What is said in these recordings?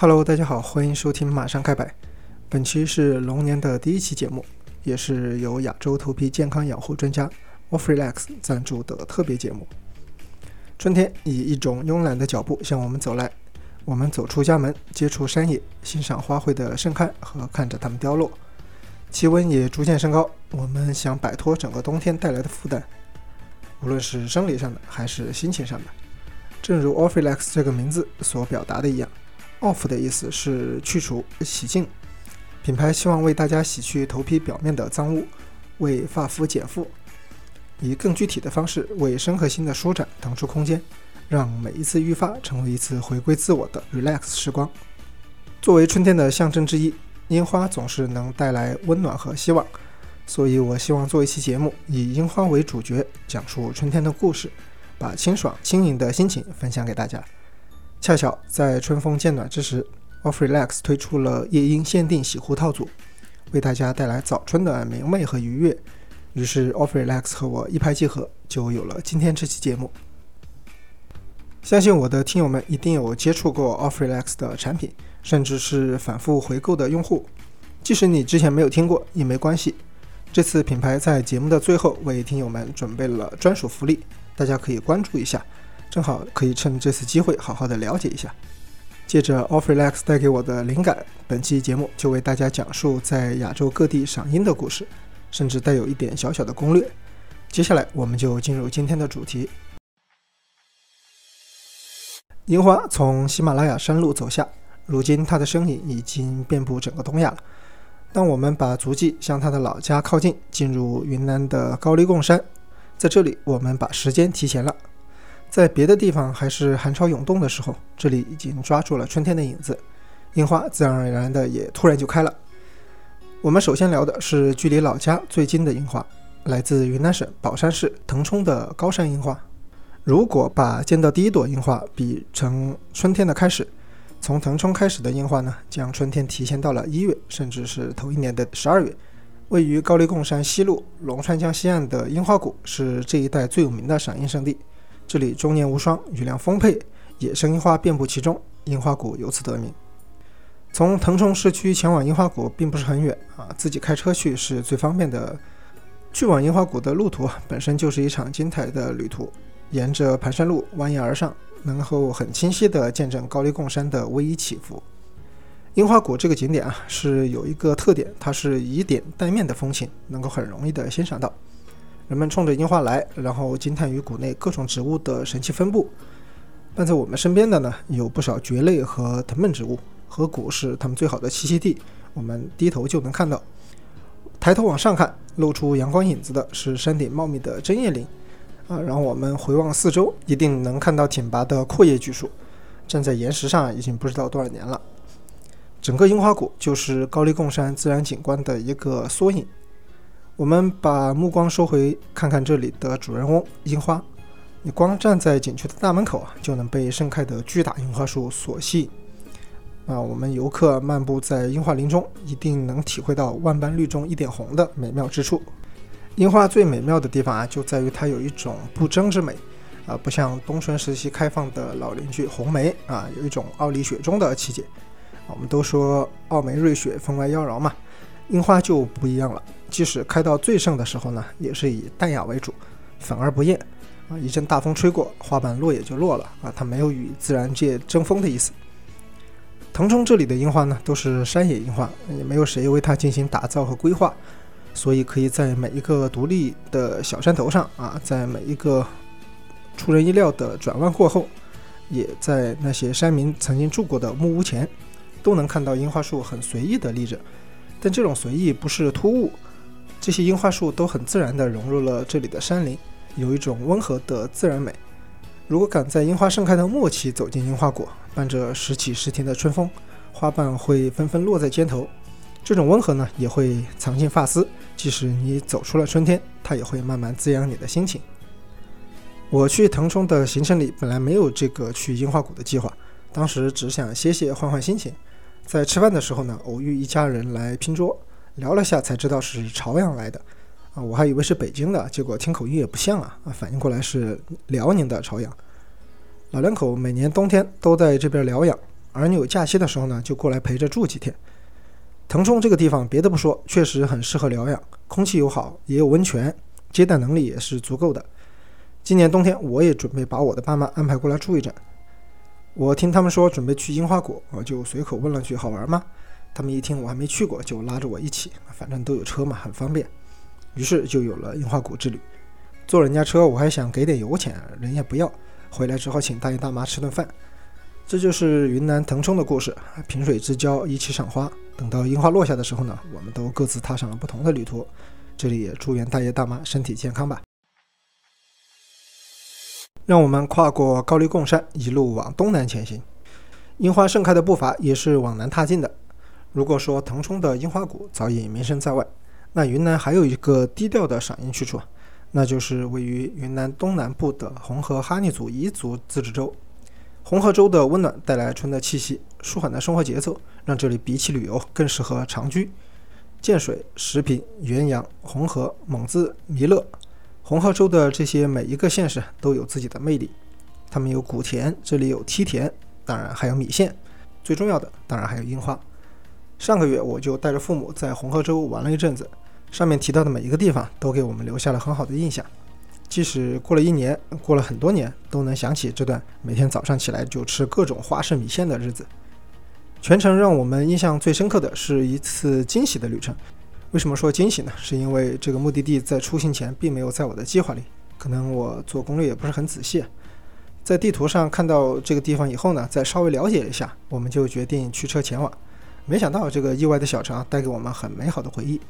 Hello，大家好，欢迎收听马上开摆。本期是龙年的第一期节目，也是由亚洲头皮健康养护专家 Offrelax 赞助的特别节目。春天以一种慵懒的脚步向我们走来，我们走出家门，接触山野，欣赏花卉的盛开和看着它们凋落。气温也逐渐升高，我们想摆脱整个冬天带来的负担，无论是生理上的还是心情上的。正如 Offrelax 这个名字所表达的一样。Off 的意思是去除、洗净。品牌希望为大家洗去头皮表面的脏污，为发肤减负，以更具体的方式为身和心的舒展腾出空间，让每一次育发成为一次回归自我的 relax 时光。作为春天的象征之一，樱花总是能带来温暖和希望，所以我希望做一期节目，以樱花为主角，讲述春天的故事，把清爽轻盈的心情分享给大家。恰巧在春风渐暖之时，Offrelax 推出了夜莺限定洗护套组，为大家带来早春的明媚和愉悦。于是 Offrelax 和我一拍即合，就有了今天这期节目。相信我的听友们一定有接触过 Offrelax 的产品，甚至是反复回购的用户。即使你之前没有听过也没关系，这次品牌在节目的最后为听友们准备了专属福利，大家可以关注一下。正好可以趁这次机会好好的了解一下。借着 Offrelax 带给我的灵感，本期节目就为大家讲述在亚洲各地赏樱的故事，甚至带有一点小小的攻略。接下来我们就进入今天的主题。樱花从喜马拉雅山路走下，如今它的身影已经遍布整个东亚了。当我们把足迹向它的老家靠近，进入云南的高黎贡山，在这里我们把时间提前了。在别的地方还是寒潮涌动的时候，这里已经抓住了春天的影子，樱花自然而然的也突然就开了。我们首先聊的是距离老家最近的樱花，来自云南省保山市腾冲的高山樱花。如果把见到第一朵樱花比成春天的开始，从腾冲开始的樱花呢，将春天提前到了一月，甚至是头一年的十二月。位于高黎贡山西麓龙川江西岸的樱花谷是这一带最有名的赏樱圣地。这里终年无霜，雨量丰沛，野生樱花遍布其中，樱花谷由此得名。从腾冲市区前往樱花谷并不是很远啊，自己开车去是最方便的。去往樱花谷的路途本身就是一场精彩的旅途，沿着盘山路蜿蜒而上，能够很清晰地见证高黎贡山的逶迤起伏。樱花谷这个景点啊，是有一个特点，它是以点带面的风情，能够很容易地欣赏到。人们冲着樱花来，然后惊叹于谷内各种植物的神奇分布。伴在我们身边的呢，有不少蕨类和藤本植物，河谷是它们最好的栖息地。我们低头就能看到，抬头往上看，露出阳光影子的是山顶茂密的针叶林。啊，然后我们回望四周，一定能看到挺拔的阔叶巨树。站在岩石上已经不知道多少年了。整个樱花谷就是高黎贡山自然景观的一个缩影。我们把目光收回，看看这里的主人翁樱花。你光站在景区的大门口啊，就能被盛开的巨大樱花树所吸引。啊，我们游客漫步在樱花林中，一定能体会到万般绿中一点红的美妙之处。樱花最美妙的地方啊，就在于它有一种不争之美。啊，不像冬春时期开放的老邻居红梅啊，有一种傲立雪中的气节。我们都说傲梅瑞雪，分外妖娆嘛。樱花就不一样了，即使开到最盛的时候呢，也是以淡雅为主，反而不艳。啊，一阵大风吹过，花瓣落也就落了啊，它没有与自然界争锋的意思。腾冲这里的樱花呢，都是山野樱花，也没有谁为它进行打造和规划，所以可以在每一个独立的小山头上啊，在每一个出人意料的转弯过后，也在那些山民曾经住过的木屋前，都能看到樱花树很随意地立着。但这种随意不是突兀，这些樱花树都很自然地融入了这里的山林，有一种温和的自然美。如果赶在樱花盛开的末期走进樱花谷，伴着时起时停的春风，花瓣会纷纷落在肩头，这种温和呢也会藏进发丝。即使你走出了春天，它也会慢慢滋养你的心情。我去腾冲的行程里本来没有这个去樱花谷的计划，当时只想歇歇换换心情。在吃饭的时候呢，偶遇一家人来拼桌，聊了下才知道是朝阳来的，啊，我还以为是北京的，结果听口音也不像啊，啊，反应过来是辽宁的朝阳。老两口每年冬天都在这边疗养，儿女有假期的时候呢，就过来陪着住几天。腾冲这个地方，别的不说，确实很适合疗养，空气又好，也有温泉，接待能力也是足够的。今年冬天，我也准备把我的爸妈安排过来住一阵。我听他们说准备去樱花谷，我就随口问了句：“好玩吗？”他们一听我还没去过，就拉着我一起，反正都有车嘛，很方便。于是就有了樱花谷之旅。坐人家车，我还想给点油钱，人也不要。回来只好请大爷大妈吃顿饭。这就是云南腾冲的故事。萍水之交，一起赏花。等到樱花落下的时候呢，我们都各自踏上了不同的旅途。这里也祝愿大爷大妈身体健康吧。让我们跨过高黎贡山，一路往东南前行。樱花盛开的步伐也是往南踏进的。如果说腾冲的樱花谷早已名声在外，那云南还有一个低调的赏樱去处，那就是位于云南东南部的红河哈尼族彝族自治州。红河州的温暖带来春的气息，舒缓的生活节奏，让这里比起旅游更适合长居。建水、石屏、元阳、红河、蒙自、弥勒，红河州的这些每一个县市都有自己的魅力。他们有古田，这里有梯田，当然还有米线，最重要的当然还有樱花。上个月我就带着父母在红河州玩了一阵子，上面提到的每一个地方都给我们留下了很好的印象。即使过了一年，过了很多年，都能想起这段每天早上起来就吃各种花式米线的日子。全程让我们印象最深刻的是一次惊喜的旅程。为什么说惊喜呢？是因为这个目的地在出行前并没有在我的计划里，可能我做攻略也不是很仔细。在地图上看到这个地方以后呢，再稍微了解一下，我们就决定驱车前往。没想到这个意外的小城带给我们很美好的回忆。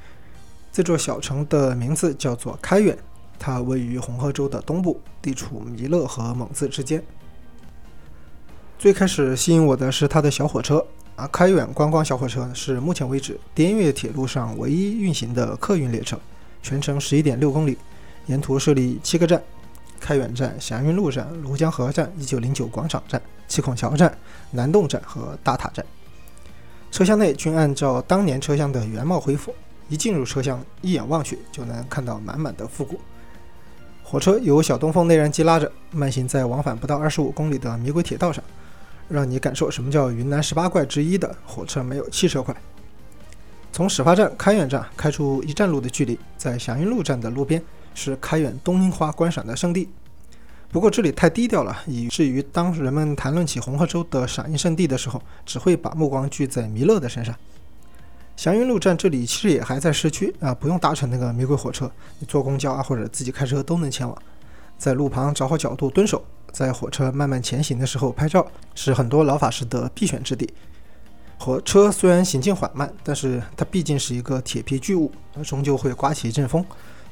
这座小城的名字叫做开远。它位于红河州的东部，地处弥勒和蒙自之间。最开始吸引我的是它的小火车啊，开远观光小火车是目前为止滇越铁路上唯一运行的客运列车，全程十一点六公里，沿途设立七个站：开远站、祥云路站、庐江河站、一九零九广场站、七孔桥站、南洞站和大塔站。车厢内均按照当年车厢的原貌恢复，一进入车厢，一眼望去就能看到满满的复古。火车由小东风内燃机拉着，慢行在往返不到二十五公里的迷轨铁道上，让你感受什么叫云南十八怪之一的火车没有汽车快。从始发站开远站开出一站路的距离，在祥云路站的路边是开远冬樱花观赏的圣地。不过这里太低调了，以至于当人们谈论起红河州的赏樱圣地的时候，只会把目光聚在弥勒的身上。祥云路站这里其实也还在市区啊，不用搭乘那个玫瑰火车，你坐公交啊或者自己开车都能前往。在路旁找好角度蹲守，在火车慢慢前行的时候拍照，是很多老法师的必选之地。火车虽然行进缓慢，但是它毕竟是一个铁皮巨物，终究会刮起一阵风。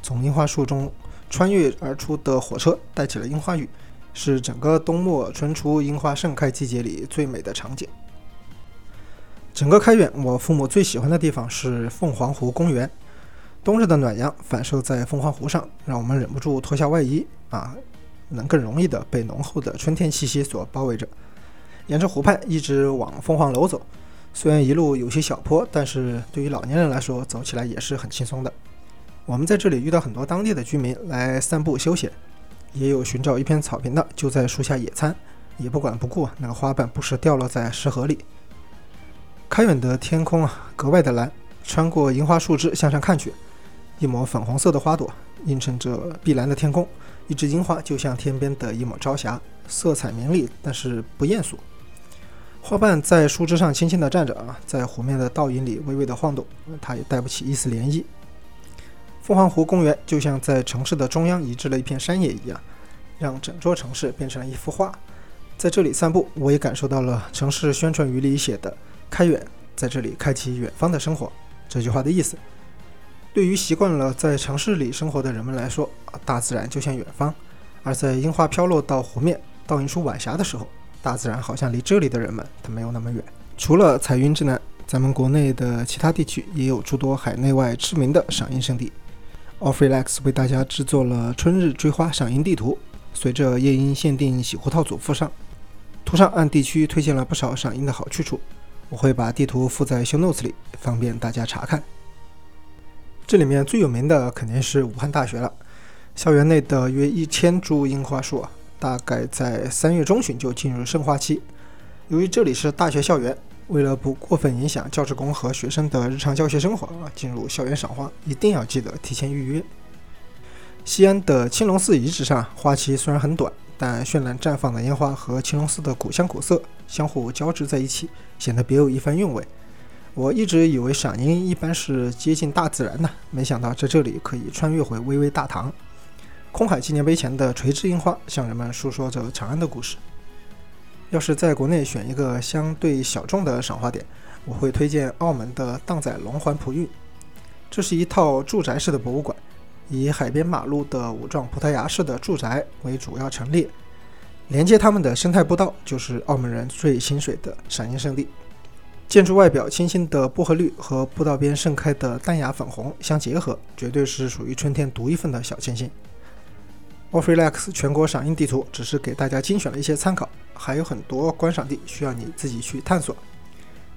从樱花树中穿越而出的火车带起了樱花雨，是整个冬末春初樱花盛开季节里最美的场景。整个开远，我父母最喜欢的地方是凤凰湖公园。冬日的暖阳反射在凤凰湖上，让我们忍不住脱下外衣啊，能更容易的被浓厚的春天气息所包围着。沿着湖畔一直往凤凰楼走，虽然一路有些小坡，但是对于老年人来说，走起来也是很轻松的。我们在这里遇到很多当地的居民来散步休闲，也有寻找一片草坪的就在树下野餐，也不管不顾那个花瓣不时掉落在石河里。开远的天空啊，格外的蓝。穿过樱花树枝向上看去，一抹粉红色的花朵映衬着碧蓝的天空。一只樱花就像天边的一抹朝霞，色彩明丽，但是不艳俗。花瓣在树枝上轻轻地站着啊，在湖面的倒影里微微的晃动，它也带不起一丝涟漪。凤凰湖公园就像在城市的中央移植了一片山野一样，让整座城市变成了一幅画。在这里散步，我也感受到了城市宣传语里写的。开远，在这里开启远方的生活。这句话的意思，对于习惯了在城市里生活的人们来说，大自然就像远方；而在樱花飘落到湖面，倒映出晚霞的时候，大自然好像离这里的人们，它没有那么远。除了彩云之南，咱们国内的其他地区也有诸多海内外知名的赏樱圣地。Offrelax 为大家制作了春日追花赏樱地图，随着夜樱限定洗护套组附上，图上按地区推荐了不少赏樱的好去处。我会把地图附在 show notes 里，方便大家查看。这里面最有名的肯定是武汉大学了，校园内的约一千株樱花树啊，大概在三月中旬就进入盛花期。由于这里是大学校园，为了不过分影响教职工和学生的日常教学生活啊，进入校园赏花一定要记得提前预约。西安的青龙寺遗址上，花期虽然很短，但绚烂绽放的烟花和青龙寺的古香古色相互交织在一起，显得别有一番韵味。我一直以为赏樱一般是接近大自然的，没想到在这里可以穿越回巍巍大唐。空海纪念碑前的垂直樱花，向人们诉说着长安的故事。要是在国内选一个相对小众的赏花点，我会推荐澳门的荡仔龙环璞玉。这是一套住宅式的博物馆。以海边马路的五幢葡萄牙式的住宅为主要陈列，连接他们的生态步道就是澳门人最心水的赏樱圣地。建筑外表清新的薄荷绿和步道边盛开的淡雅粉红相结合，绝对是属于春天独一份的小清新。Off Relax 全国赏樱地图只是给大家精选了一些参考，还有很多观赏地需要你自己去探索。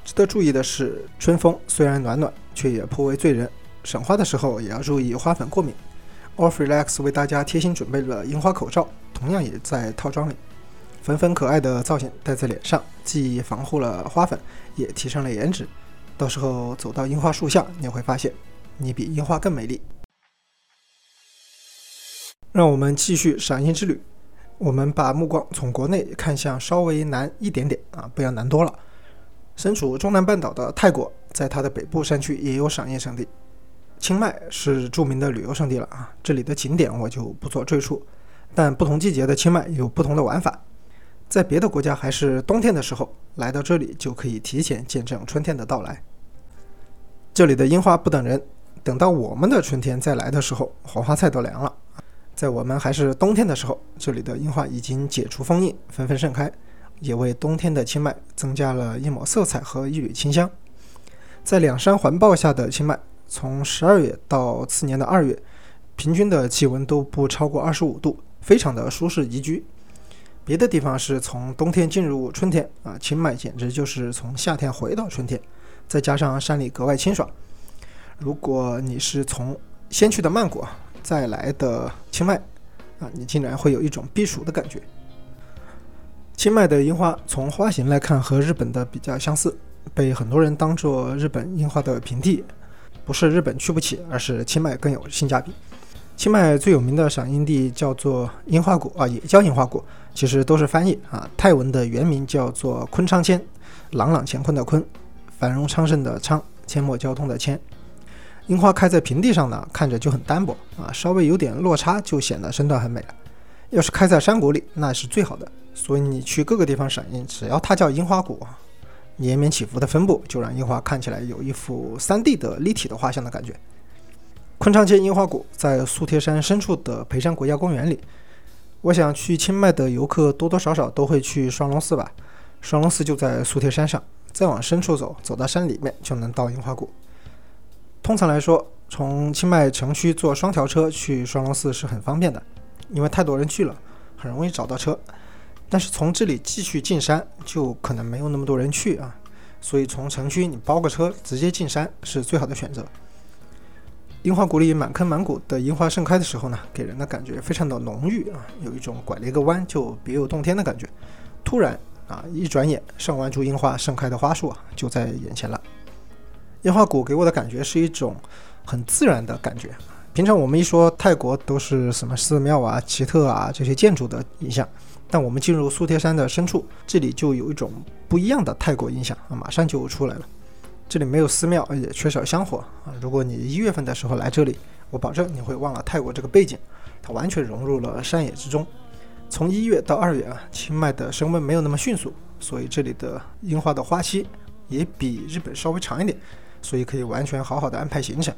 值得注意的是，春风虽然暖暖，却也颇为醉人。赏花的时候也要注意花粉过敏。Off Relax 为大家贴心准备了樱花口罩，同样也在套装里。粉粉可爱的造型戴在脸上，既防护了花粉，也提升了颜值。到时候走到樱花树下，你会发现你比樱花更美丽。让我们继续赏樱之旅。我们把目光从国内看向稍微南一点点啊，不要南多了。身处中南半岛的泰国，在它的北部山区也有赏樱圣地。清迈是著名的旅游胜地了啊，这里的景点我就不做赘述。但不同季节的清迈有不同的玩法，在别的国家还是冬天的时候，来到这里就可以提前见证春天的到来。这里的樱花不等人，等到我们的春天再来的时候，黄花菜都凉了。在我们还是冬天的时候，这里的樱花已经解除封印，纷纷盛开，也为冬天的清迈增加了一抹色彩和一缕清香。在两山环抱下的清迈。从十二月到次年的二月，平均的气温都不超过二十五度，非常的舒适宜居。别的地方是从冬天进入春天啊，清迈简直就是从夏天回到春天。再加上山里格外清爽，如果你是从先去的曼谷再来的清迈啊，你竟然会有一种避暑的感觉。清迈的樱花从花型来看和日本的比较相似，被很多人当做日本樱花的平替。不是日本去不起，而是清迈更有性价比。清迈最有名的赏樱地叫做樱花谷啊，也叫樱花谷，其实都是翻译啊。泰文的原名叫做昆昌千，朗朗乾坤的坤，繁荣昌盛的昌，阡陌交通的阡。樱花开在平地上呢，看着就很单薄啊，稍微有点落差就显得身段很美了。要是开在山谷里，那是最好的。所以你去各个地方赏樱，只要它叫樱花谷。连绵起伏的分布，就让樱花看起来有一幅 3D 的立体的画像的感觉。昆昌街樱花谷在素贴山深处的培山国家公园里。我想去清迈的游客多多少少都会去双龙寺吧？双龙寺就在素贴山上，再往深处走，走到山里面就能到樱花谷。通常来说，从清迈城区坐双条车去双龙寺是很方便的，因为太多人去了，很容易找到车。但是从这里继续进山，就可能没有那么多人去啊，所以从城区你包个车直接进山是最好的选择。樱花谷里满坑满谷的樱花盛开的时候呢，给人的感觉非常的浓郁啊，有一种拐了一个弯就别有洞天的感觉。突然啊，一转眼上万株樱花盛开的花束啊就在眼前了。樱花谷给我的感觉是一种很自然的感觉。平常我们一说泰国都是什么寺庙啊、奇特啊这些建筑的影响。但我们进入苏贴山的深处，这里就有一种不一样的泰国印象啊，马上就出来了。这里没有寺庙，也缺少香火啊。如果你一月份的时候来这里，我保证你会忘了泰国这个背景，它完全融入了山野之中。从一月到二月啊，清迈的升温没有那么迅速，所以这里的樱花的花期也比日本稍微长一点，所以可以完全好好的安排行程。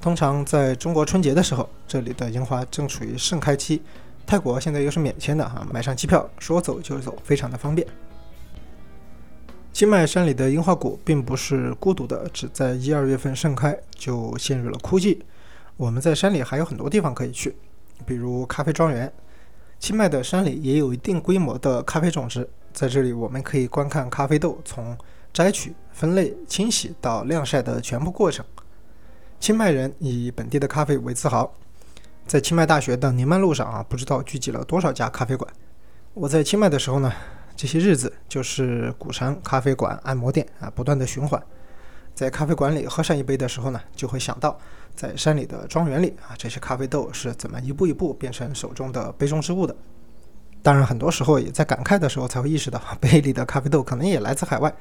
通常在中国春节的时候，这里的樱花正处于盛开期。泰国现在又是免签的哈，买上机票说走就走，非常的方便。清迈山里的樱花谷并不是孤独的，只在一二月份盛开就陷入了枯寂。我们在山里还有很多地方可以去，比如咖啡庄园。清迈的山里也有一定规模的咖啡种植，在这里我们可以观看咖啡豆从摘取、分类、清洗到晾晒的全部过程。清迈人以本地的咖啡为自豪。在清迈大学的宁曼路上啊，不知道聚集了多少家咖啡馆。我在清迈的时候呢，这些日子就是古城、咖啡馆、按摩店啊，不断的循环。在咖啡馆里喝上一杯的时候呢，就会想到在山里的庄园里啊，这些咖啡豆是怎么一步一步变成手中的杯中之物的。当然，很多时候也在感慨的时候才会意识到，杯里的咖啡豆可能也来自海外。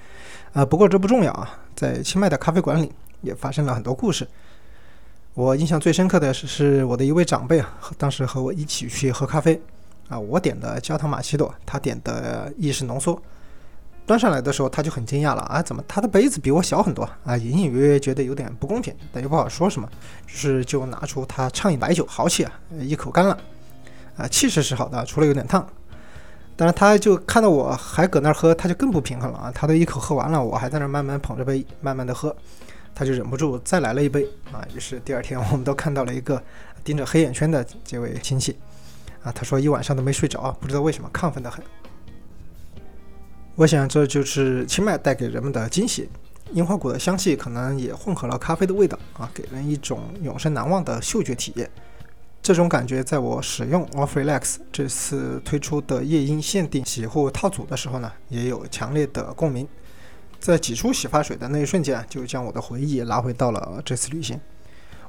啊，不过这不重要啊，在清迈的咖啡馆里也发生了很多故事。我印象最深刻的是，是我的一位长辈啊，当时和我一起去喝咖啡啊，我点的焦糖玛奇朵，他点的意式浓缩。端上来的时候，他就很惊讶了啊！怎么他的杯子比我小很多啊？隐隐约约觉得有点不公平，但又不好说什么，于是就拿出他畅饮白酒，豪气啊，一口干了啊！气势是好的，除了有点烫。但是他就看到我还搁那儿喝，他就更不平衡了啊！他都一口喝完了，我还在那儿慢慢捧着杯慢慢的喝，他就忍不住再来了一杯啊！于是第二天我们都看到了一个盯着黑眼圈的这位亲戚啊，他说一晚上都没睡着，不知道为什么亢奋的很。我想，这就是清迈带给人们的惊喜。樱花谷的香气可能也混合了咖啡的味道啊，给人一种永生难忘的嗅觉体验。这种感觉，在我使用 Off Relax 这次推出的夜莺限定洗护套组的时候呢，也有强烈的共鸣。在挤出洗发水的那一瞬间，就将我的回忆拉回到了这次旅行。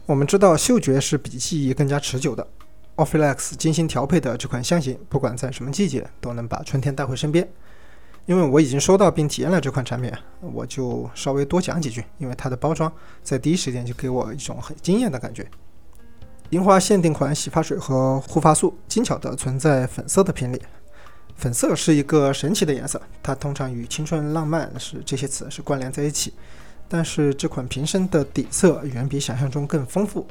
我们知道，嗅觉是比记忆更加持久的。Off Relax 精心调配的这款香型，不管在什么季节，都能把春天带回身边。因为我已经收到并体验了这款产品，我就稍微多讲几句。因为它的包装在第一时间就给我一种很惊艳的感觉。樱花限定款洗发水和护发素精巧地存在粉色的瓶里，粉色是一个神奇的颜色，它通常与青春、浪漫是这些词是关联在一起。但是这款瓶身的底色远比想象中更丰富。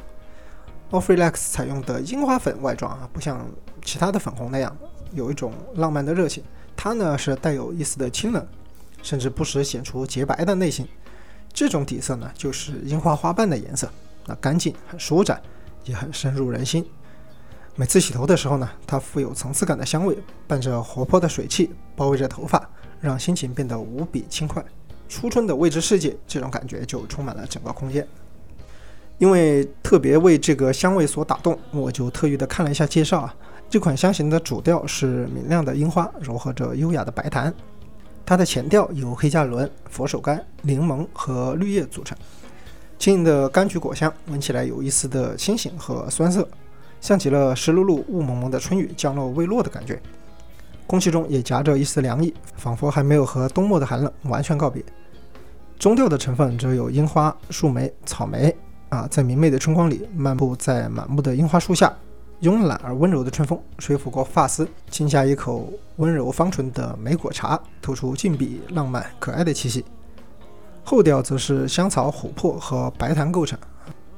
Off Relax 采用的樱花粉外装啊，不像其他的粉红那样有一种浪漫的热情。它呢是带有一丝的清冷，甚至不时显出洁白的内心。这种底色呢就是樱花花瓣的颜色，那干净、很舒展，也很深入人心。每次洗头的时候呢，它富有层次感的香味伴着活泼的水汽包围着头发，让心情变得无比轻快。初春的未知世界，这种感觉就充满了整个空间。因为特别为这个香味所打动，我就特意的看了一下介绍啊。这款香型的主调是明亮的樱花，柔和着优雅的白檀。它的前调由黑加仑、佛手柑、柠檬和绿叶组成，轻盈的柑橘果香，闻起来有一丝的清醒和酸涩，像极了湿漉漉、雾蒙蒙的春雨降落未落的感觉。空气中也夹着一丝凉意，仿佛还没有和冬末的寒冷完全告别。中调的成分则有樱花、树莓、草莓啊，在明媚的春光里漫步在满目的樱花树下。慵懒而温柔的春风吹拂过发丝，轻下一口温柔芳醇的莓果茶，透出静谧、浪漫、可爱的气息。后调则是香草、琥珀和白檀构成，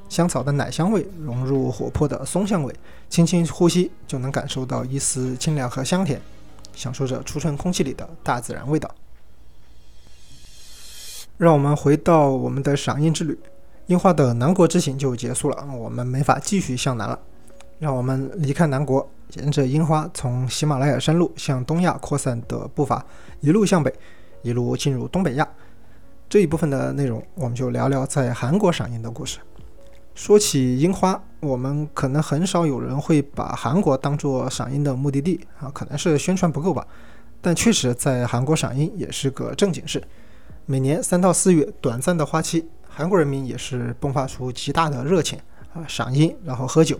香草的奶香味融入琥珀的松香味，轻轻呼吸就能感受到一丝清凉和香甜，享受着初春空气里的大自然味道。让我们回到我们的赏樱之旅，樱花的南国之行就结束了，我们没法继续向南了。让我们离开南国，沿着樱花从喜马拉雅山路向东亚扩散的步伐，一路向北，一路进入东北亚。这一部分的内容，我们就聊聊在韩国赏樱的故事。说起樱花，我们可能很少有人会把韩国当做赏樱的目的地啊，可能是宣传不够吧。但确实，在韩国赏樱也是个正经事。每年三到四月短暂的花期，韩国人民也是迸发出极大的热情啊，赏樱然后喝酒。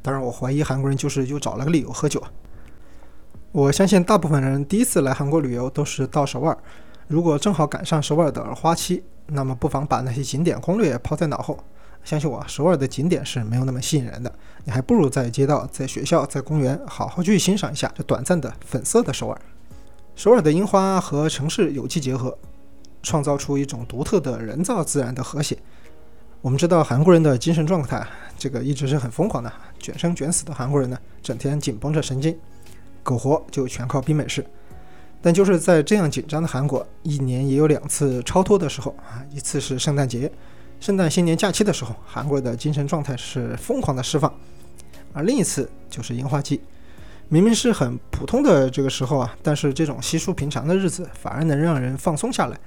当然，我怀疑韩国人就是又找了个理由喝酒。我相信大部分人第一次来韩国旅游都是到首尔，如果正好赶上首尔的花期，那么不妨把那些景点攻略抛在脑后。相信我，首尔的景点是没有那么吸引人的，你还不如在街道、在学校、在公园好好去欣赏一下这短暂的粉色的首尔。首尔的樱花和城市有机结合，创造出一种独特的人造自然的和谐。我们知道韩国人的精神状态，这个一直是很疯狂的，卷生卷死的韩国人呢，整天紧绷着神经，苟活就全靠冰美式。但就是在这样紧张的韩国，一年也有两次超脱的时候啊，一次是圣诞节，圣诞新年假期的时候，韩国的精神状态是疯狂的释放；而另一次就是樱花季，明明是很普通的这个时候啊，但是这种稀疏平常的日子反而能让人放松下来。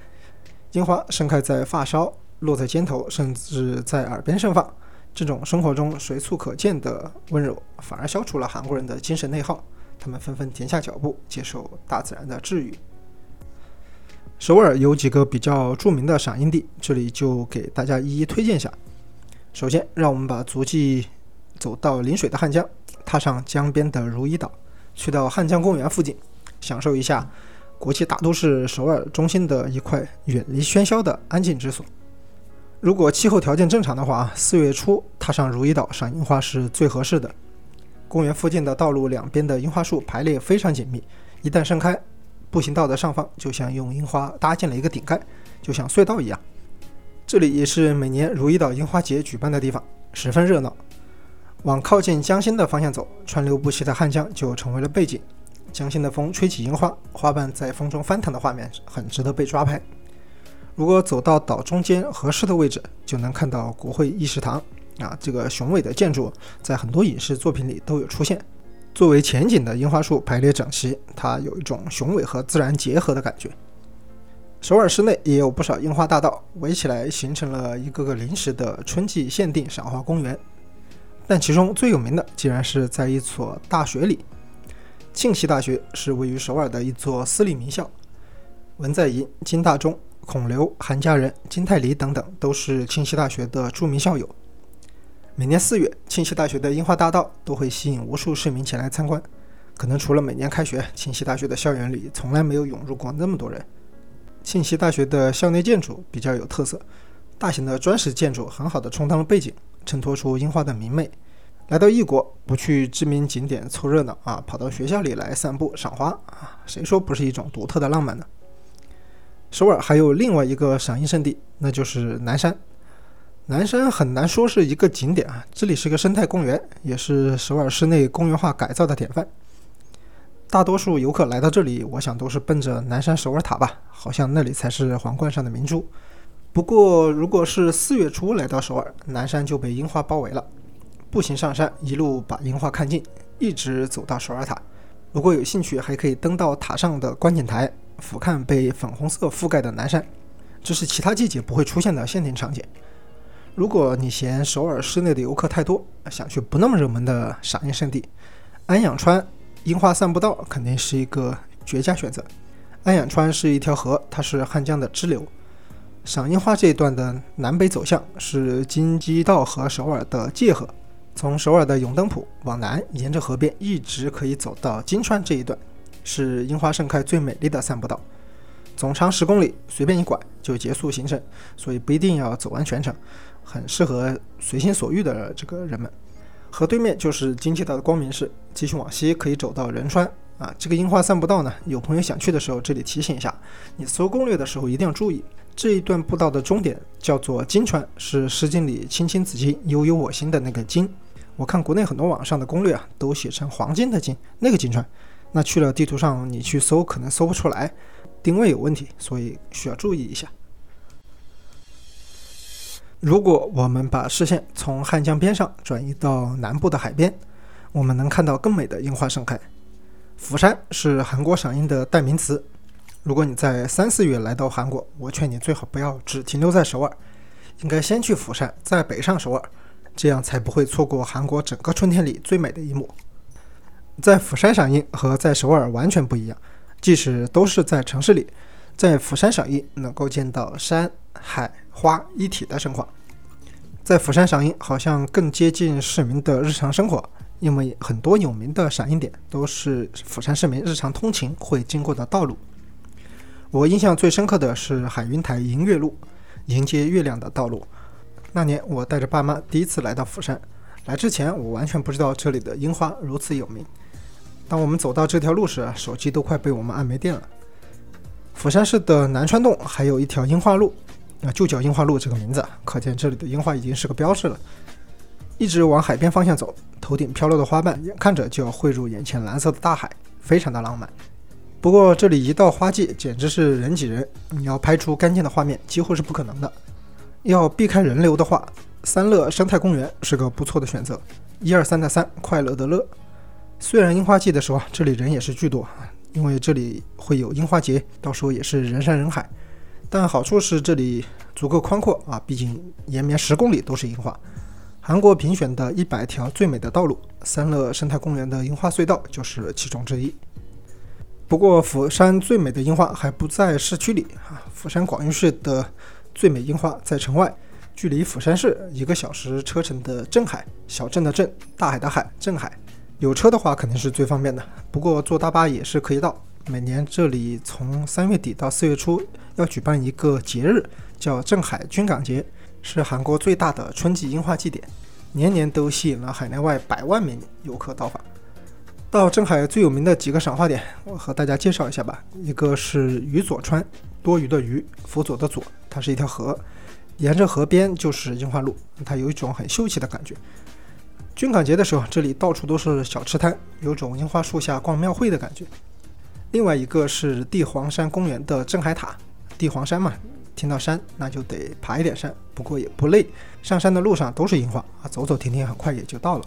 樱花盛开在发梢。落在肩头，甚至在耳边盛放，这种生活中随处可见的温柔，反而消除了韩国人的精神内耗，他们纷纷停下脚步，接受大自然的治愈。首尔有几个比较著名的赏樱地，这里就给大家一一推荐下。首先，让我们把足迹走到临水的汉江，踏上江边的如意岛，去到汉江公园附近，享受一下国际大都市首尔中心的一块远离喧嚣的安静之所。如果气候条件正常的话，四月初踏上如意岛赏樱花是最合适的。公园附近的道路两边的樱花树排列非常紧密，一旦盛开，步行道的上方就像用樱花搭建了一个顶盖，就像隧道一样。这里也是每年如意岛樱花节举办的地方，十分热闹。往靠近江心的方向走，川流不息的汉江就成为了背景。江心的风吹起樱花，花瓣在风中翻腾的画面很值得被抓拍。如果走到岛中间合适的位置，就能看到国会议事堂啊，这个雄伟的建筑在很多影视作品里都有出现。作为前景的樱花树排列整齐，它有一种雄伟和自然结合的感觉。首尔市内也有不少樱花大道，围起来形成了一个个临时的春季限定赏花公园。但其中最有名的，竟然是在一所大学里。庆熙大学是位于首尔的一座私立名校，文在寅、金大中。孔刘、韩家人、金泰梨等等都是庆熙大学的著名校友。每年四月，庆熙大学的樱花大道都会吸引无数市民前来参观。可能除了每年开学，庆熙大学的校园里从来没有涌入过那么多人。庆熙大学的校内建筑比较有特色，大型的砖石建筑很好的充当了背景，衬托出樱花的明媚。来到异国，不去知名景点凑热闹啊，跑到学校里来散步赏花啊，谁说不是一种独特的浪漫呢？首尔还有另外一个赏樱圣地，那就是南山。南山很难说是一个景点啊，这里是个生态公园，也是首尔市内公园化改造的典范。大多数游客来到这里，我想都是奔着南山首尔塔吧，好像那里才是皇冠上的明珠。不过，如果是四月初来到首尔，南山就被樱花包围了。步行上山，一路把樱花看尽，一直走到首尔塔。如果有兴趣，还可以登到塔上的观景台。俯瞰被粉红色覆盖的南山，这是其他季节不会出现的限定场景。如果你嫌首尔市内的游客太多，想去不那么热门的赏樱圣地，安养川樱花散步道肯定是一个绝佳选择。安养川是一条河，它是汉江的支流。赏樱花这一段的南北走向是京畿道和首尔的界河，从首尔的永登浦往南，沿着河边一直可以走到金川这一段。是樱花盛开最美丽的散步道，总长十公里，随便一拐就结束行程，所以不一定要走完全程，很适合随心所欲的这个人们。河对面就是京畿道的光明市，继续往西可以走到仁川啊。这个樱花散步道呢，有朋友想去的时候，这里提醒一下，你搜攻略的时候一定要注意，这一段步道的终点叫做金川，是《诗经》里“青青子衿，悠悠我心”的那个金。我看国内很多网上的攻略啊，都写成黄金的金，那个金川。那去了地图上，你去搜可能搜不出来，定位有问题，所以需要注意一下。如果我们把视线从汉江边上转移到南部的海边，我们能看到更美的樱花盛开。釜山是韩国赏樱的代名词。如果你在三四月来到韩国，我劝你最好不要只停留在首尔，应该先去釜山，再北上首尔，这样才不会错过韩国整个春天里最美的一幕。在釜山赏樱和在首尔完全不一样，即使都是在城市里，在釜山赏樱能够见到山海花一体的盛况。在釜山赏樱好像更接近市民的日常生活，因为很多有名的赏樱点都是釜山市民日常通勤会经过的道路。我印象最深刻的是海云台迎月路，迎接月亮的道路。那年我带着爸妈第一次来到釜山，来之前我完全不知道这里的樱花如此有名。当我们走到这条路时，手机都快被我们按没电了。釜山市的南川洞还有一条樱花路，啊，就叫樱花路这个名字，可见这里的樱花已经是个标志了。一直往海边方向走，头顶飘落的花瓣，眼看着就要汇入眼前蓝色的大海，非常的浪漫。不过这里一到花季，简直是人挤人，你要拍出干净的画面几乎是不可能的。要避开人流的话，三乐生态公园是个不错的选择。一二三的三，快乐的乐。虽然樱花季的时候啊这里人也是巨多，因为这里会有樱花节，到时候也是人山人海。但好处是这里足够宽阔啊，毕竟延绵十公里都是樱花。韩国评选的一百条最美的道路，三乐生态公园的樱花隧道就是其中之一。不过，釜山最美的樱花还不在市区里啊，釜山广域市的最美樱花在城外，距离釜山市一个小时车程的镇海小镇的镇，大海的海，镇海。有车的话肯定是最方便的，不过坐大巴也是可以到。每年这里从三月底到四月初要举办一个节日，叫镇海军港节，是韩国最大的春季樱花祭典，年年都吸引了海内外百万名游客到访。到镇海最有名的几个赏花点，我和大家介绍一下吧。一个是鱼佐川，多余的鱼，辅佐的佐，它是一条河，沿着河边就是樱花路，它有一种很秀气的感觉。军港节的时候，这里到处都是小吃摊，有种樱花树下逛庙会的感觉。另外一个是地黄山公园的镇海塔，地黄山嘛，听到山那就得爬一点山，不过也不累。上山的路上都是樱花啊，走走停停，很快也就到了。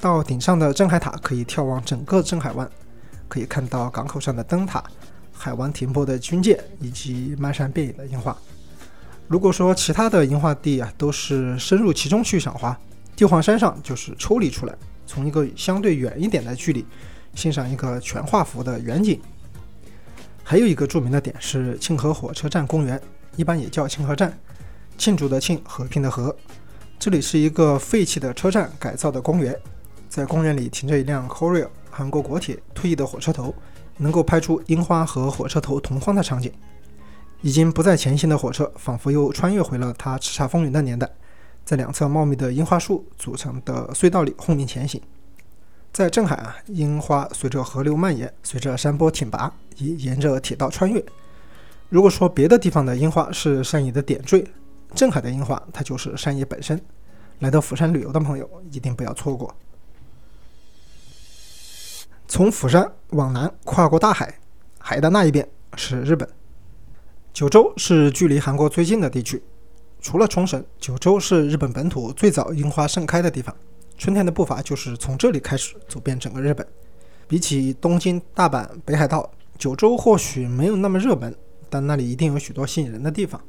到顶上的镇海塔可以眺望整个镇海湾，可以看到港口上的灯塔、海湾停泊的军舰以及漫山遍野的樱花。如果说其他的樱花地啊都是深入其中去赏花。地黄山上就是抽离出来，从一个相对远一点的距离欣赏一个全画幅的远景。还有一个著名的点是庆和火车站公园，一般也叫庆和站，庆祝的庆，和平的和。这里是一个废弃的车站改造的公园，在公园里停着一辆 Korea 韩国国铁退役的火车头，能够拍出樱花和火车头同框的场景。已经不再前行的火车，仿佛又穿越回了它叱咤风云的年代。在两侧茂密的樱花树组成的隧道里轰鸣前行，在镇海啊，樱花随着河流蔓延，随着山坡挺拔，也沿着铁道穿越。如果说别的地方的樱花是山野的点缀，镇海的樱花它就是山野本身。来到釜山旅游的朋友一定不要错过。从釜山往南跨过大海，海的那一边是日本。九州是距离韩国最近的地区。除了冲绳，九州是日本本土最早樱花盛开的地方。春天的步伐就是从这里开始走遍整个日本。比起东京、大阪、北海道，九州或许没有那么热门，但那里一定有许多吸引人的地方。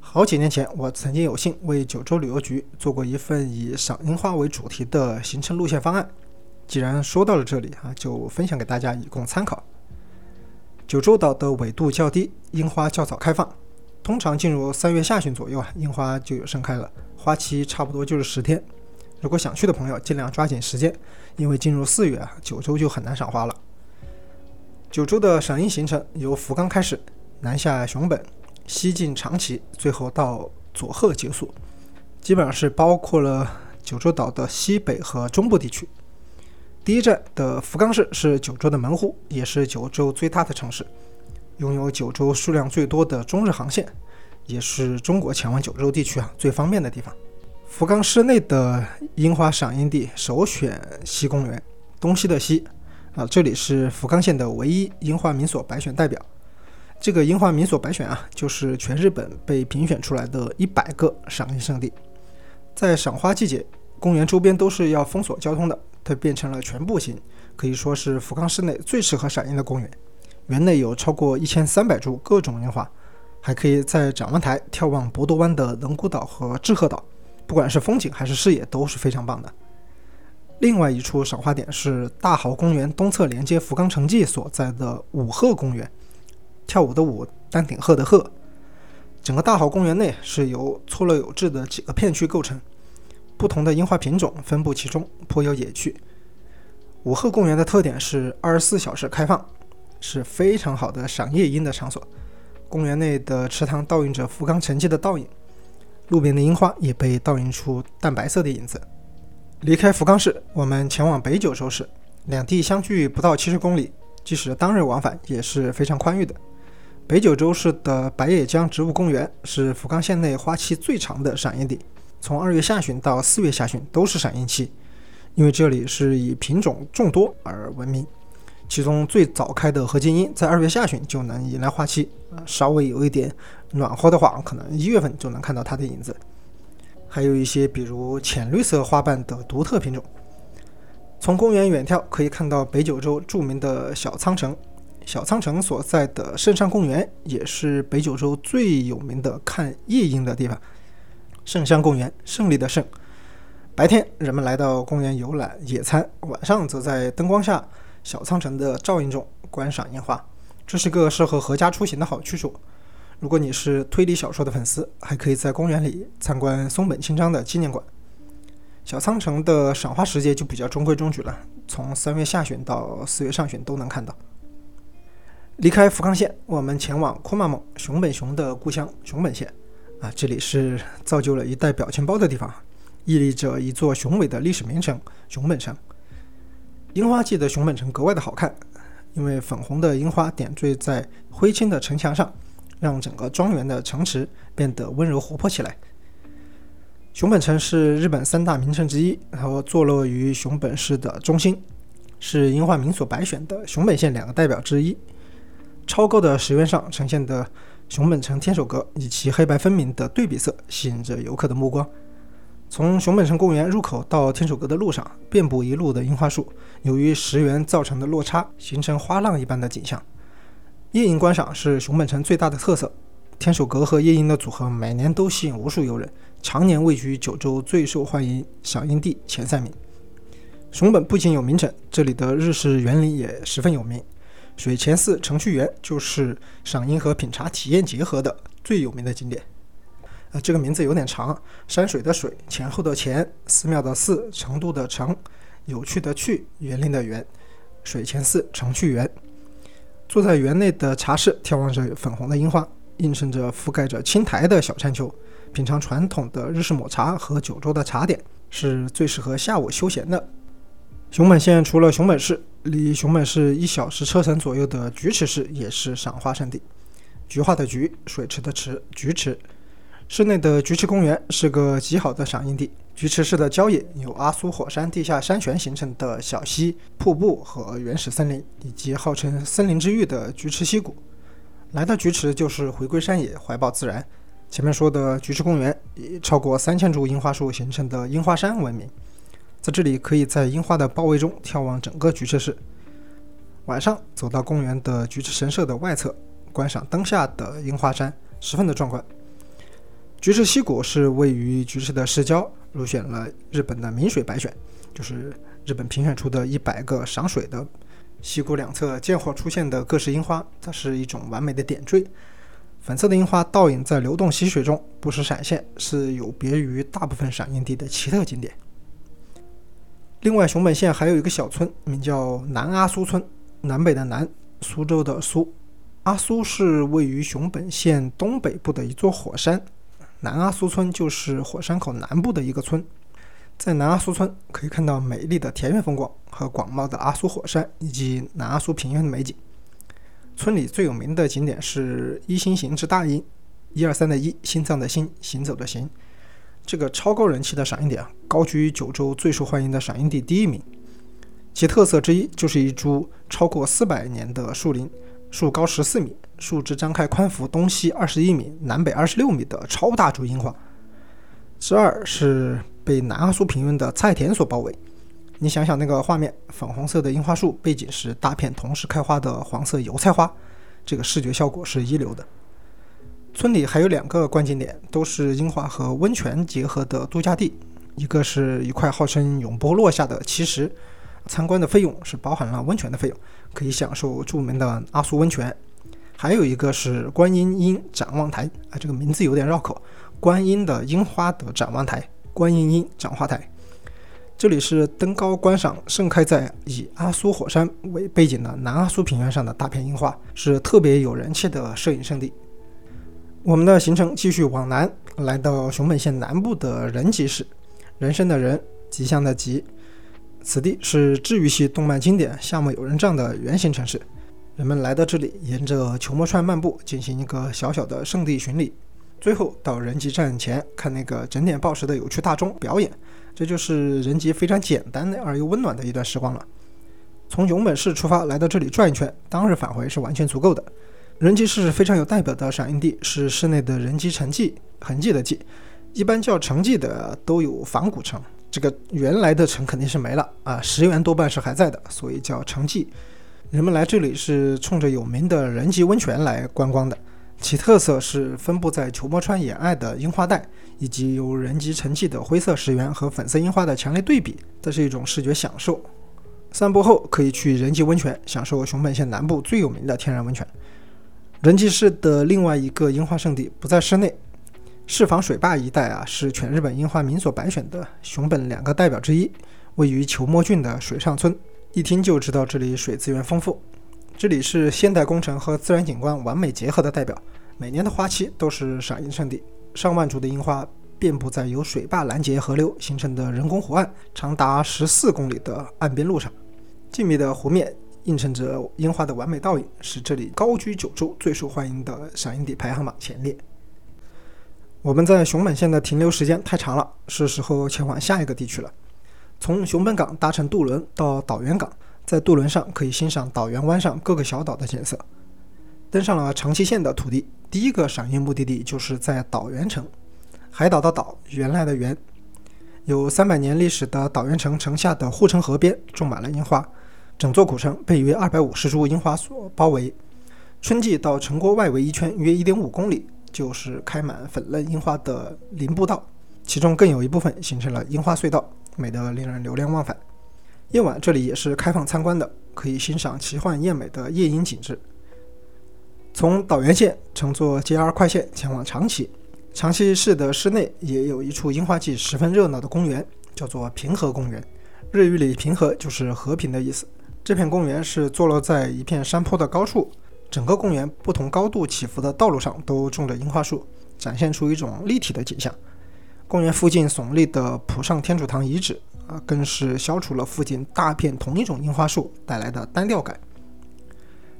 好几年前，我曾经有幸为九州旅游局做过一份以赏樱花为主题的行程路线方案。既然说到了这里啊，就分享给大家以供参考。九州岛的纬度较低，樱花较早开放。通常进入三月下旬左右啊，樱花就有盛开了，花期差不多就是十天。如果想去的朋友，尽量抓紧时间，因为进入四月啊，九州就很难赏花了。九州的赏樱行程由福冈开始，南下熊本，西进长崎，最后到佐贺结束，基本上是包括了九州岛的西北和中部地区。第一站的福冈市是九州的门户，也是九州最大的城市。拥有九州数量最多的中日航线，也是中国前往九州地区啊最方便的地方。福冈市内的樱花赏樱地首选西公园，东西的西啊，这里是福冈县的唯一樱花民所白选代表。这个樱花民所白选啊，就是全日本被评选出来的一百个赏樱圣地。在赏花季节，公园周边都是要封锁交通的，它变成了全步行，可以说是福冈市内最适合赏樱的公园。园内有超过一千三百株各种樱花，还可以在展望台眺望博多湾的能古岛和志贺岛，不管是风景还是视野都是非常棒的。另外一处赏花点是大豪公园东侧连接福冈城际所在的五鹤公园，跳舞的舞，丹顶鹤的鹤。整个大豪公园内是由错落有致的几个片区构成，不同的樱花品种分布其中，颇有野趣。五鹤公园的特点是二十四小时开放。是非常好的赏夜樱的场所。公园内的池塘倒映着福冈城迹的倒影，路边的樱花也被倒映出淡白色的影子。离开福冈市，我们前往北九州市，两地相距不到七十公里，即使当日往返也是非常宽裕的。北九州市的白野江植物公园是福冈县内花期最长的赏樱地，从二月下旬到四月下旬都是赏樱期，因为这里是以品种众多而闻名。其中最早开的合金樱在二月下旬就能迎来花期，稍微有一点暖和的话，可能一月份就能看到它的影子。还有一些比如浅绿色花瓣的独特品种。从公园远眺可以看到北九州著名的小仓城，小仓城所在的圣山公园也是北九州最有名的看夜樱的地方。圣山公园，胜利的胜，白天人们来到公园游览野餐，晚上则在灯光下、小苍城的照映中观赏樱花。这是个适合合家出行的好去处。如果你是推理小说的粉丝，还可以在公园里参观松本清张的纪念馆。小仓城的赏花时节就比较中规中矩了，从三月下旬到四月上旬都能看到。离开福冈县，我们前往库玛蒙熊本熊的故乡熊本县。啊，这里是造就了一代表情包的地方，屹立着一座雄伟的历史名城熊本城。樱花季的熊本城格外的好看，因为粉红的樱花点缀在灰青的城墙上。让整个庄园的城池变得温柔活泼起来。熊本城是日本三大名城之一，然后坐落于熊本市的中心，是樱花名所百选的熊本县两个代表之一。超高的石垣上呈现的熊本城天守阁以其黑白分明的对比色，吸引着游客的目光。从熊本城公园入口到天守阁的路上，遍布一路的樱花树，由于石垣造成的落差，形成花浪一般的景象。夜莺观赏是熊本城最大的特色，天守阁和夜莺的组合每年都吸引无数游人，常年位居九州最受欢迎赏樱地前三名。熊本不仅有名城，这里的日式园林也十分有名。水前寺程序园就是赏樱和品茶体验结合的最有名的景点。呃，这个名字有点长，山水的水，前后的前，寺庙的寺，成都的成，有趣的趣，园林的园，水前寺程序园。坐在园内的茶室，眺望着粉红的樱花，映衬着覆盖着青苔的小山丘，品尝传统的日式抹茶和九州的茶点，是最适合下午休闲的。熊本县除了熊本市，离熊本市一小时车程左右的菊池市也是赏花圣地。菊花的菊，水池的池，菊池。市内的菊池公园是个极好的赏樱地。菊池市的郊野有阿苏火山地下山泉形成的小溪、瀑布和原始森林，以及号称森林之玉的菊池溪谷。来到菊池就是回归山野，怀抱自然。前面说的菊池公园以超过三千株樱花树形成的樱花山闻名，在这里可以在樱花的包围中眺望整个菊池市。晚上走到公园的菊池神社的外侧，观赏灯下的樱花山，十分的壮观。菊池溪谷是位于菊池的市郊，入选了日本的名水百选，就是日本评选出的一百个赏水的。溪谷两侧见或出现的各式樱花，它是一种完美的点缀。粉色的樱花倒影在流动溪水中，不时闪现，是有别于大部分赏樱地的奇特景点。另外，熊本县还有一个小村，名叫南阿苏村，南北的南，苏州的苏。阿苏是位于熊本县东北部的一座火山。南阿苏村就是火山口南部的一个村，在南阿苏村可以看到美丽的田园风光和广袤的阿苏火山以及南阿苏平原的美景。村里最有名的景点是一心行之大樱，一二三的一，心脏的心，行走的行。这个超高人气的赏樱点高居九州最受欢迎的赏樱地第一名。其特色之一就是一株超过四百年的树林。树高十四米，树枝张开宽幅东西二十一米，南北二十六米的超大株樱花。之二是被南阿苏平原的菜田所包围。你想想那个画面，粉红色的樱花树背景是大片同时开花的黄色油菜花，这个视觉效果是一流的。村里还有两个观景点，都是樱花和温泉结合的度假地。一个是一块号称永不落下的奇石，参观的费用是包含了温泉的费用。可以享受著名的阿苏温泉，还有一个是观音樱展望台啊，这个名字有点绕口。观音的樱花的展望台，观音樱展望台，这里是登高观赏盛开在以阿苏火山为背景的南阿苏平原上的大片樱花，是特别有人气的摄影圣地。我们的行程继续往南，来到熊本县南部的人吉市，人生的人，吉祥的吉。此地是治愈系动漫经典《夏目友人帐》的原型城市，人们来到这里，沿着球磨川漫步，进行一个小小的圣地巡礼，最后到人吉站前看那个整点报时的有趣大钟表演，这就是人吉非常简单的而又温暖的一段时光了。从熊本市出发来到这里转一圈，当日返回是完全足够的。人吉是非常有代表的赏樱地是市内的人吉城迹，痕迹的迹，一般叫城迹的都有仿古城。这个原来的城肯定是没了啊，石原多半是还在的，所以叫城迹。人们来这里是冲着有名的人吉温泉来观光的，其特色是分布在球磨川沿岸的樱花带，以及由人机沉积的灰色石原和粉色樱花的强烈对比，这是一种视觉享受。散步后可以去人机温泉，享受熊本县南部最有名的天然温泉。人机市的另外一个樱花圣地不在市内，市房水坝一带啊，是全日本樱花民所百选的熊本两个代表之一，位于球磨郡的水上村。一听就知道这里水资源丰富。这里是现代工程和自然景观完美结合的代表，每年的花期都是赏樱圣地，上万株的樱花遍布在由水坝拦截河流形成的人工湖岸，长达十四公里的岸边路上，静谧的湖面映衬着樱花的完美倒影，使这里高居九州最受欢迎的赏樱地排行榜前列。我们在熊本县的停留时间太长了，是时候前往下一个地区了。从熊本港搭乘渡轮到岛原港。在渡轮上可以欣赏岛原湾上各个小岛的景色。登上了长崎县的土地，第一个赏樱目的地就是在岛原城。海岛的岛，原来的原，有三百年历史的岛原城城下的护城河边种满了樱花，整座古城被约二百五十株樱花所包围。春季到城郭外围一圈约一点五公里，就是开满粉嫩樱花的林步道，其中更有一部分形成了樱花隧道，美得令人流连忘返。夜晚这里也是开放参观的，可以欣赏奇幻艳美的夜莺景致。从岛原县乘坐 JR 快线前往长崎，长崎市的市内也有一处樱花季十分热闹的公园，叫做平和公园。日语里“平和”就是和平的意思。这片公园是坐落在一片山坡的高处，整个公园不同高度起伏的道路上都种着樱花树，展现出一种立体的景象。公园附近耸立的浦上天主堂遗址。啊，更是消除了附近大片同一种樱花树带来的单调感。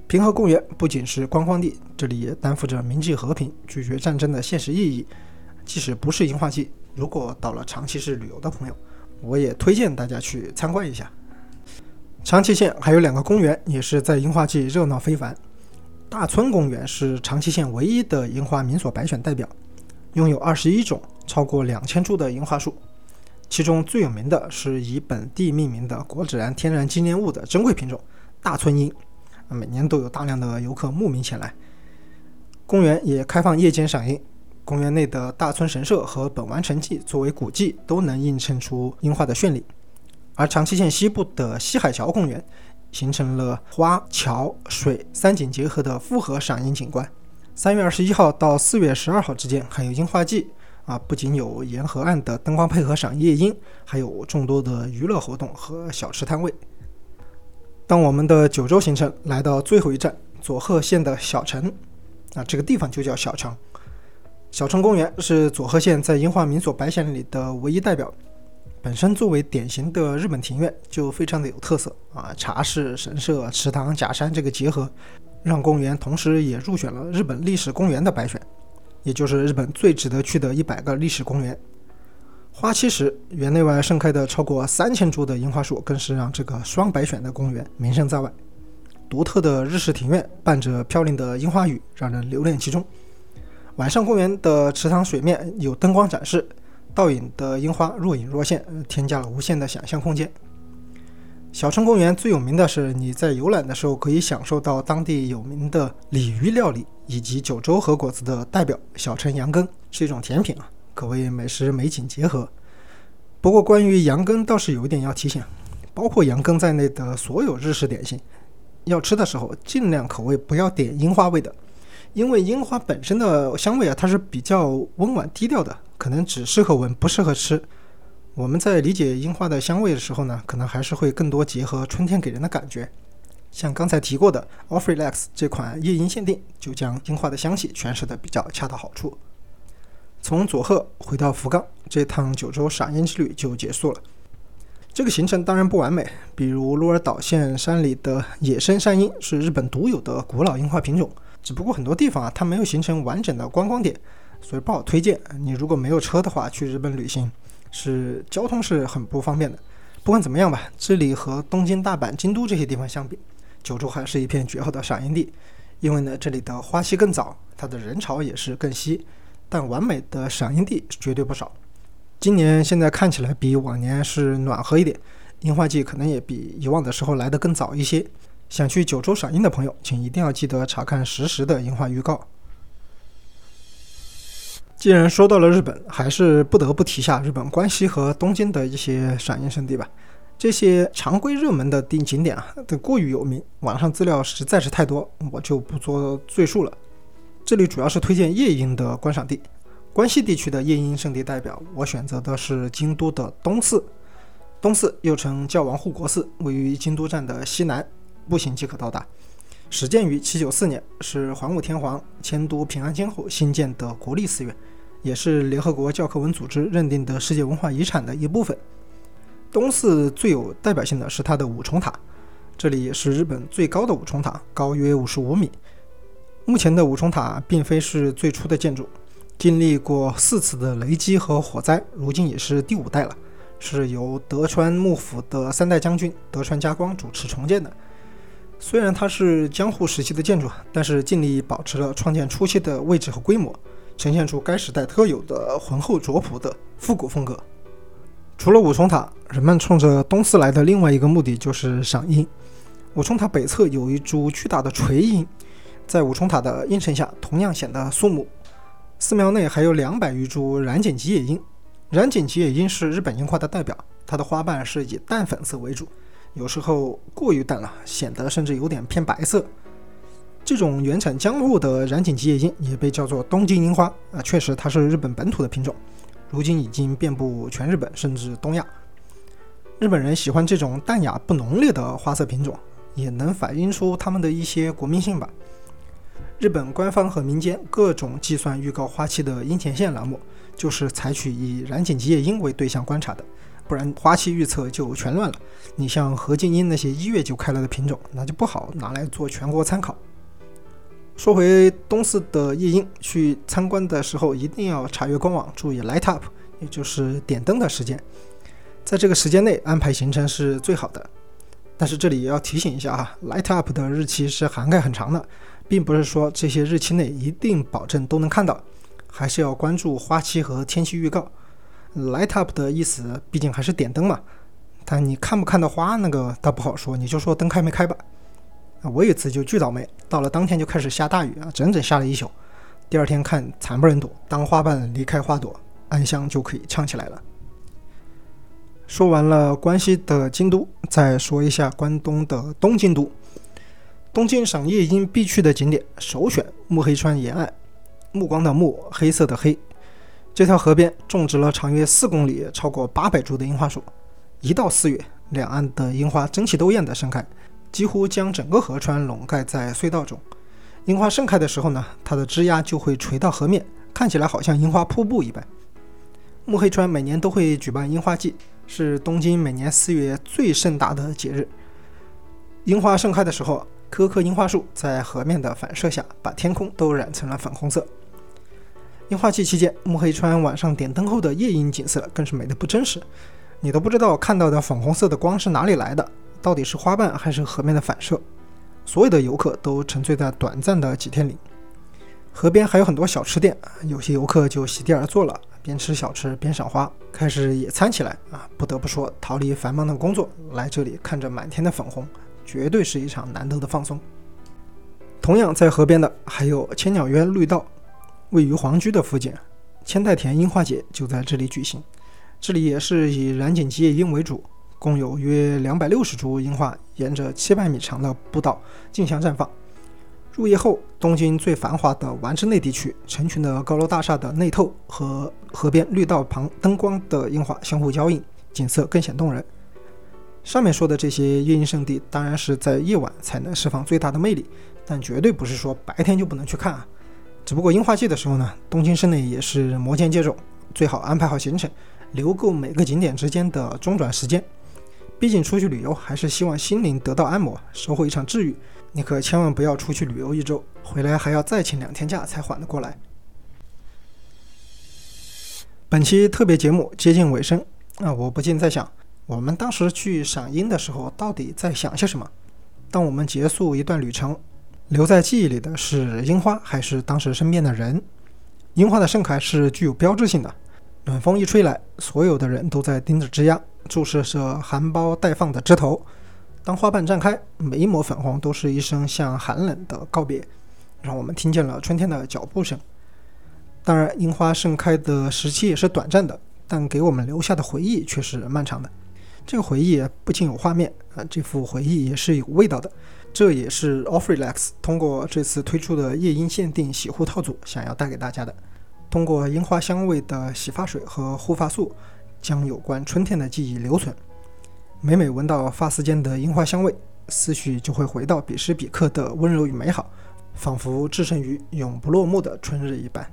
平和公园不仅是观光地，这里也担负着铭记和平、拒绝战争的现实意义。即使不是樱花季，如果到了长崎市旅游的朋友，我也推荐大家去参观一下。长崎县还有两个公园，也是在樱花季热闹非凡。大村公园是长崎县唯一的樱花民所百选代表，拥有二十一种、超过两千株的樱花树。其中最有名的是以本地命名的国自然天然纪念物的珍贵品种大村樱，每年都有大量的游客慕名前来。公园也开放夜间赏樱，公园内的大村神社和本丸城迹作为古迹，都能映衬出樱花的绚丽。而长崎县西部的西海桥公园，形成了花桥水三景结合的复合赏樱景观。三月二十一号到四月十二号之间，还有樱花季。啊，不仅有沿河岸的灯光配合赏夜樱，还有众多的娱乐活动和小吃摊位。当我们的九州行程来到最后一站佐贺县的小城，啊，这个地方就叫小城。小城公园是佐贺县在樱花名所百选里的唯一代表。本身作为典型的日本庭院，就非常的有特色啊，茶室、神社、池塘、假山这个结合，让公园同时也入选了日本历史公园的白选。也就是日本最值得去的一百个历史公园。花期时，园内外盛开的超过三千株的樱花树，更是让这个双白选的公园名声在外。独特的日式庭院伴着飘零的樱花雨，让人留恋其中。晚上，公园的池塘水面有灯光展示，倒影的樱花若隐若现，添加了无限的想象空间。小城公园最有名的是，你在游览的时候可以享受到当地有名的鲤鱼料理，以及九州和果子的代表小城羊羹，是一种甜品啊，可谓美食美景结合。不过关于羊羹倒是有一点要提醒，包括羊羹在内的所有日式点心，要吃的时候尽量口味不要点樱花味的，因为樱花本身的香味啊，它是比较温婉低调的，可能只适合闻，不适合吃。我们在理解樱花的香味的时候呢，可能还是会更多结合春天给人的感觉。像刚才提过的 Off Relax 这款夜莺限定，就将樱花的香气诠释的比较恰到好处。从佐贺回到福冈，这趟九州赏樱之旅就结束了。这个行程当然不完美，比如鹿儿岛县山里的野生山樱是日本独有的古老樱花品种，只不过很多地方啊，它没有形成完整的观光点，所以不好推荐。你如果没有车的话，去日本旅行。是交通是很不方便的，不管怎么样吧，这里和东京、大阪、京都这些地方相比，九州还是一片绝好的赏樱地。因为呢，这里的花期更早，它的人潮也是更稀，但完美的赏樱地绝对不少。今年现在看起来比往年是暖和一点，樱花季可能也比以往的时候来得更早一些。想去九州赏樱的朋友，请一定要记得查看实时的樱花预告。既然说到了日本，还是不得不提下日本关西和东京的一些赏樱胜地吧。这些常规热门的景景点啊，都过于有名，网上资料实在是太多，我就不做赘述了。这里主要是推荐夜樱的观赏地。关西地区的夜樱圣地代表，我选择的是京都的东寺。东寺又称教王护国寺，位于京都站的西南，步行即可到达。始建于七九四年，是桓武天皇迁都平安京后新建的国立寺院，也是联合国教科文组织认定的世界文化遗产的一部分。东寺最有代表性的是它的五重塔，这里是日本最高的五重塔，高约五十五米。目前的五重塔并非是最初的建筑，经历过四次的雷击和火灾，如今也是第五代了，是由德川幕府的三代将军德川家光主持重建的。虽然它是江户时期的建筑，但是尽力保持了创建初期的位置和规模，呈现出该时代特有的浑厚拙朴的复古风格。除了五重塔，人们冲着东寺来的另外一个目的就是赏樱。五重塔北侧有一株巨大的垂樱，在五重塔的映衬下，同样显得肃穆。寺庙内还有两百余株染井吉野樱。染井吉野樱是日本樱花的代表，它的花瓣是以淡粉色为主，有时候过于淡了，显得甚至有点偏白色。这种原产江户的染井吉野樱也被叫做东京樱花啊，确实它是日本本土的品种。如今已经遍布全日本，甚至东亚。日本人喜欢这种淡雅不浓烈的花色品种，也能反映出他们的一些国民性吧。日本官方和民间各种计算预告花期的樱前线栏目，就是采取以染井吉野樱为对象观察的，不然花期预测就全乱了。你像何敬英那些一月就开了的品种，那就不好拿来做全国参考。说回东寺的夜莺，去参观的时候一定要查阅官网，注意 light up，也就是点灯的时间，在这个时间内安排行程是最好的。但是这里也要提醒一下啊，light up 的日期是涵盖很长的，并不是说这些日期内一定保证都能看到，还是要关注花期和天气预告。Light up 的意思毕竟还是点灯嘛，但你看不看到花那个倒不好说，你就说灯开没开吧。我有一次就巨倒霉，到了当天就开始下大雨啊，整整下了一宿。第二天看惨不忍睹，当花瓣离开花朵，暗香就可以唱起来了。说完了关西的京都，再说一下关东的东京都。东京赏夜樱必去的景点，首选目黑川沿岸。目光的目，黑色的黑。这条河边种植了长约四公里、超过八百株的樱花树。一到四月，两岸的樱花争奇斗艳地盛开。几乎将整个河川笼盖在隧道中。樱花盛开的时候呢，它的枝桠就会垂到河面，看起来好像樱花瀑布一般。目黑川每年都会举办樱花季，是东京每年四月最盛大的节日。樱花盛开的时候，棵棵樱花树在河面的反射下，把天空都染成了粉红色。樱花季期间，目黑川晚上点灯后的夜樱景色更是美得不真实，你都不知道看到的粉红色的光是哪里来的。到底是花瓣还是河面的反射？所有的游客都沉醉在短暂的几天里。河边还有很多小吃店，有些游客就席地而坐了，边吃小吃边赏花，开始野餐起来啊！不得不说，逃离繁忙的工作，来这里看着满天的粉红，绝对是一场难得的放松。同样在河边的还有千鸟渊绿道，位于皇居的附近，千代田樱花节就在这里举行。这里也是以染井吉野樱为主。共有约两百六十株樱花，沿着七百米长的步道竞相绽放。入夜后，东京最繁华的丸之内地区，成群的高楼大厦的内透和河边绿道旁灯光的樱花相互交映，景色更显动人。上面说的这些夜樱圣地，当然是在夜晚才能释放最大的魅力，但绝对不是说白天就不能去看啊。只不过樱花季的时候呢，东京市内也是摩肩接踵，最好安排好行程，留够每个景点之间的中转时间。毕竟出去旅游还是希望心灵得到按摩，收获一场治愈。你可千万不要出去旅游一周，回来还要再请两天假才缓得过来。本期特别节目接近尾声，啊，我不禁在想，我们当时去赏樱的时候到底在想些什么？当我们结束一段旅程，留在记忆里的是樱花，还是当时身边的人？樱花的盛开是具有标志性的，暖风一吹来，所有的人都在盯着枝桠。注视着含苞待放的枝头，当花瓣绽开，每一抹粉红都是一声向寒冷的告别，让我们听见了春天的脚步声。当然，樱花盛开的时期也是短暂的，但给我们留下的回忆却是漫长的。这个回忆不仅有画面啊，这幅回忆也是有味道的。这也是 Offrelax 通过这次推出的夜莺限定洗护套组想要带给大家的。通过樱花香味的洗发水和护发素，将有关春天的记忆留存。每每闻到发丝间的樱花香味，思绪就会回到彼时彼刻的温柔与美好，仿佛置身于永不落幕的春日一般。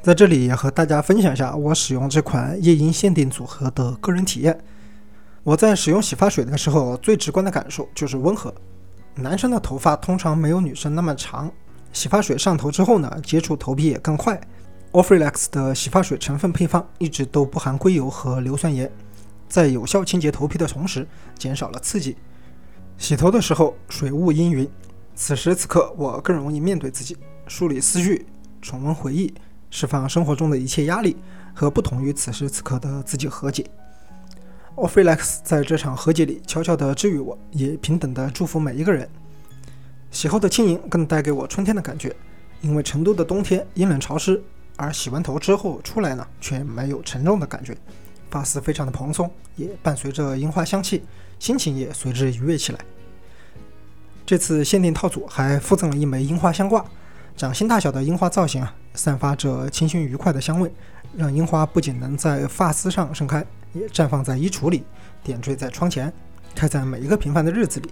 在这里也和大家分享一下我使用这款夜莺限定组合的个人体验。我在使用洗发水的时候，最直观的感受就是温和。男生的头发通常没有女生那么长，洗发水上头之后呢，接触头皮也更快。Offrelax 的洗发水成分配方一直都不含硅油和硫酸盐，在有效清洁头皮的同时，减少了刺激。洗头的时候水雾氤氲，此时此刻我更容易面对自己，梳理思绪，重温回忆。释放生活中的一切压力，和不同于此时此刻的自己和解。Offrelax 在这场和解里悄悄地治愈我，也平等地祝福每一个人。洗后的轻盈更带给我春天的感觉，因为成都的冬天阴冷潮湿，而洗完头之后出来呢，却没有沉重的感觉，发丝非常的蓬松，也伴随着樱花香气，心情也随之愉悦起来。这次限定套组还附赠了一枚樱花香挂。掌心大小的樱花造型啊，散发着清新愉快的香味，让樱花不仅能在发丝上盛开，也绽放在衣橱里，点缀在窗前，开在每一个平凡的日子里。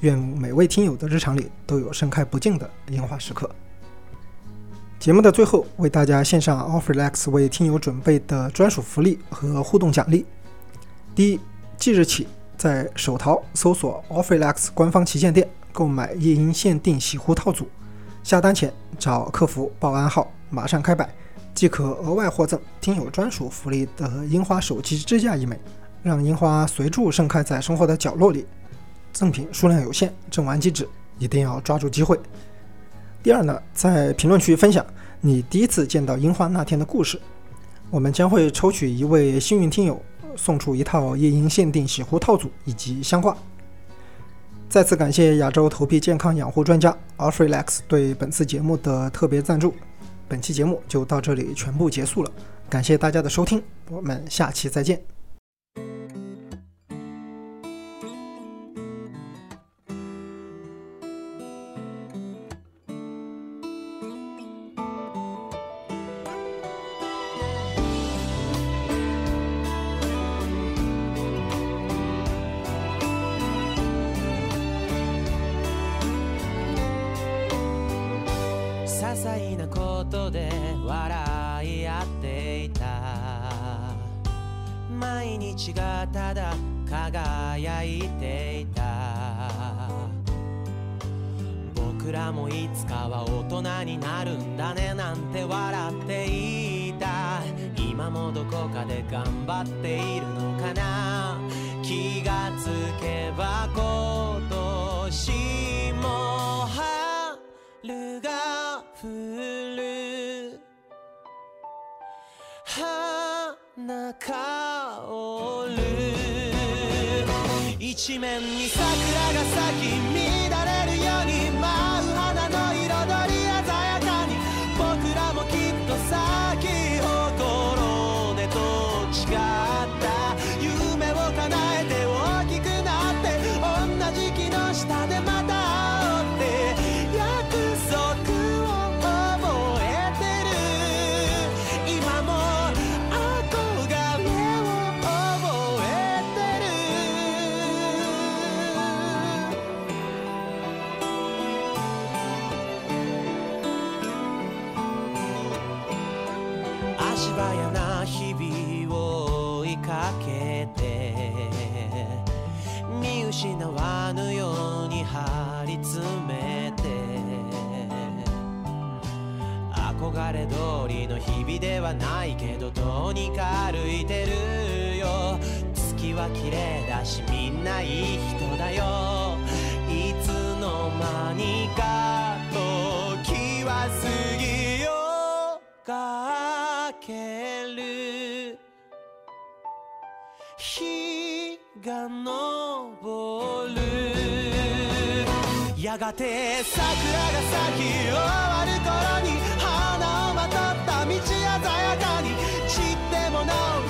愿每位听友的日常里都有盛开不尽的樱花时刻。节目的最后，为大家献上 Offrelax 为听友准备的专属福利和互动奖励。第一，即日起在手淘搜索 Offrelax 官方旗舰店购买夜莺限定洗护套组。下单前找客服报暗号，马上开摆，即可额外获赠听友专属福利的樱花手机支架一枚，让樱花随处盛开在生活的角落里。赠品数量有限，赠完即止，一定要抓住机会。第二呢，在评论区分享你第一次见到樱花那天的故事，我们将会抽取一位幸运听友，送出一套夜莺限定洗护套组以及香挂。再次感谢亚洲头皮健康养护专家 Offrelax 对本次节目的特别赞助。本期节目就到这里全部结束了，感谢大家的收听，我们下期再见。がて桜が咲き終わる頃に花をまとった道鮮やかに散ってもなお